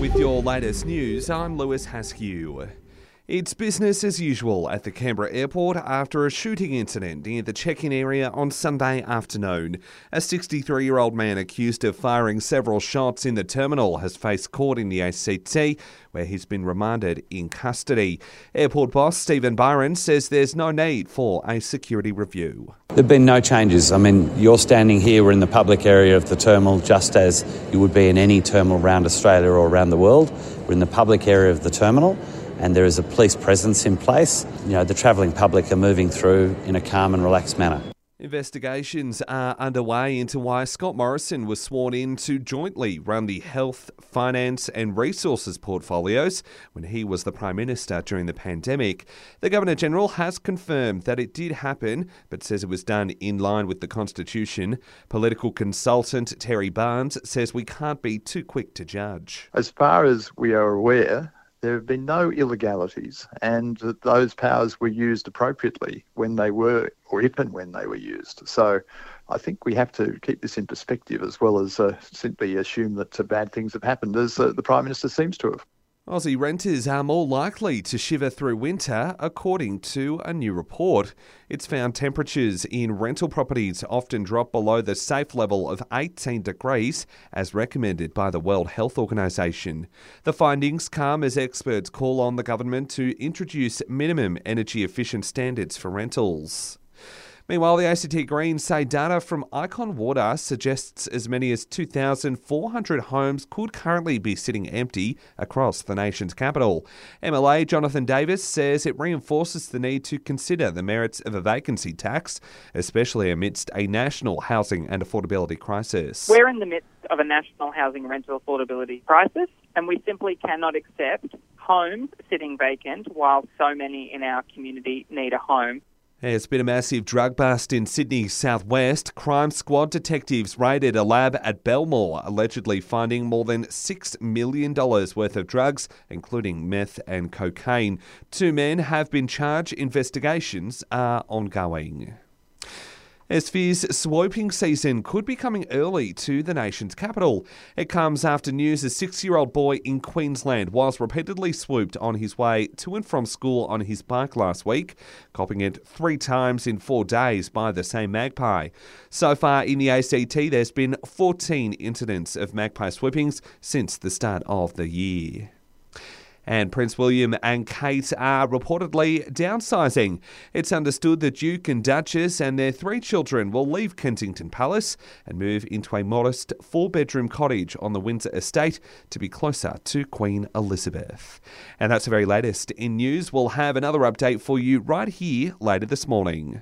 With your latest news, I'm Lewis Haskew. It's business as usual at the Canberra airport after a shooting incident near the check in area on Sunday afternoon. A 63 year old man accused of firing several shots in the terminal has faced court in the ACT, where he's been remanded in custody. Airport boss Stephen Byron says there's no need for a security review. There have been no changes. I mean, you're standing here, we're in the public area of the terminal, just as you would be in any terminal around Australia or around the world. We're in the public area of the terminal and there is a police presence in place. You know, the travelling public are moving through in a calm and relaxed manner. Investigations are underway into why Scott Morrison was sworn in to jointly run the health, finance, and resources portfolios when he was the Prime Minister during the pandemic. The Governor General has confirmed that it did happen, but says it was done in line with the Constitution. Political consultant Terry Barnes says we can't be too quick to judge. As far as we are aware, there have been no illegalities and that those powers were used appropriately when they were, or if and when they were used. So I think we have to keep this in perspective as well as uh, simply assume that uh, bad things have happened, as uh, the Prime Minister seems to have. Aussie renters are more likely to shiver through winter, according to a new report. It's found temperatures in rental properties often drop below the safe level of 18 degrees, as recommended by the World Health Organization. The findings come as experts call on the government to introduce minimum energy efficient standards for rentals. Meanwhile, the ACT Greens say data from Icon Water suggests as many as 2,400 homes could currently be sitting empty across the nation's capital. MLA Jonathan Davis says it reinforces the need to consider the merits of a vacancy tax, especially amidst a national housing and affordability crisis. We're in the midst of a national housing rental affordability crisis, and we simply cannot accept homes sitting vacant while so many in our community need a home. There's been a massive drug bust in Sydney's southwest. Crime squad detectives raided a lab at Belmore, allegedly finding more than $6 million worth of drugs, including meth and cocaine. Two men have been charged. Investigations are ongoing. SV's swooping season could be coming early to the nation's capital. It comes after news a six year old boy in Queensland was repeatedly swooped on his way to and from school on his bike last week, copping it three times in four days by the same magpie. So far in the ACT, there's been 14 incidents of magpie swoopings since the start of the year. And Prince William and Kate are reportedly downsizing. It's understood the Duke and Duchess and their three children will leave Kensington Palace and move into a modest four bedroom cottage on the Windsor estate to be closer to Queen Elizabeth. And that's the very latest in news. We'll have another update for you right here later this morning.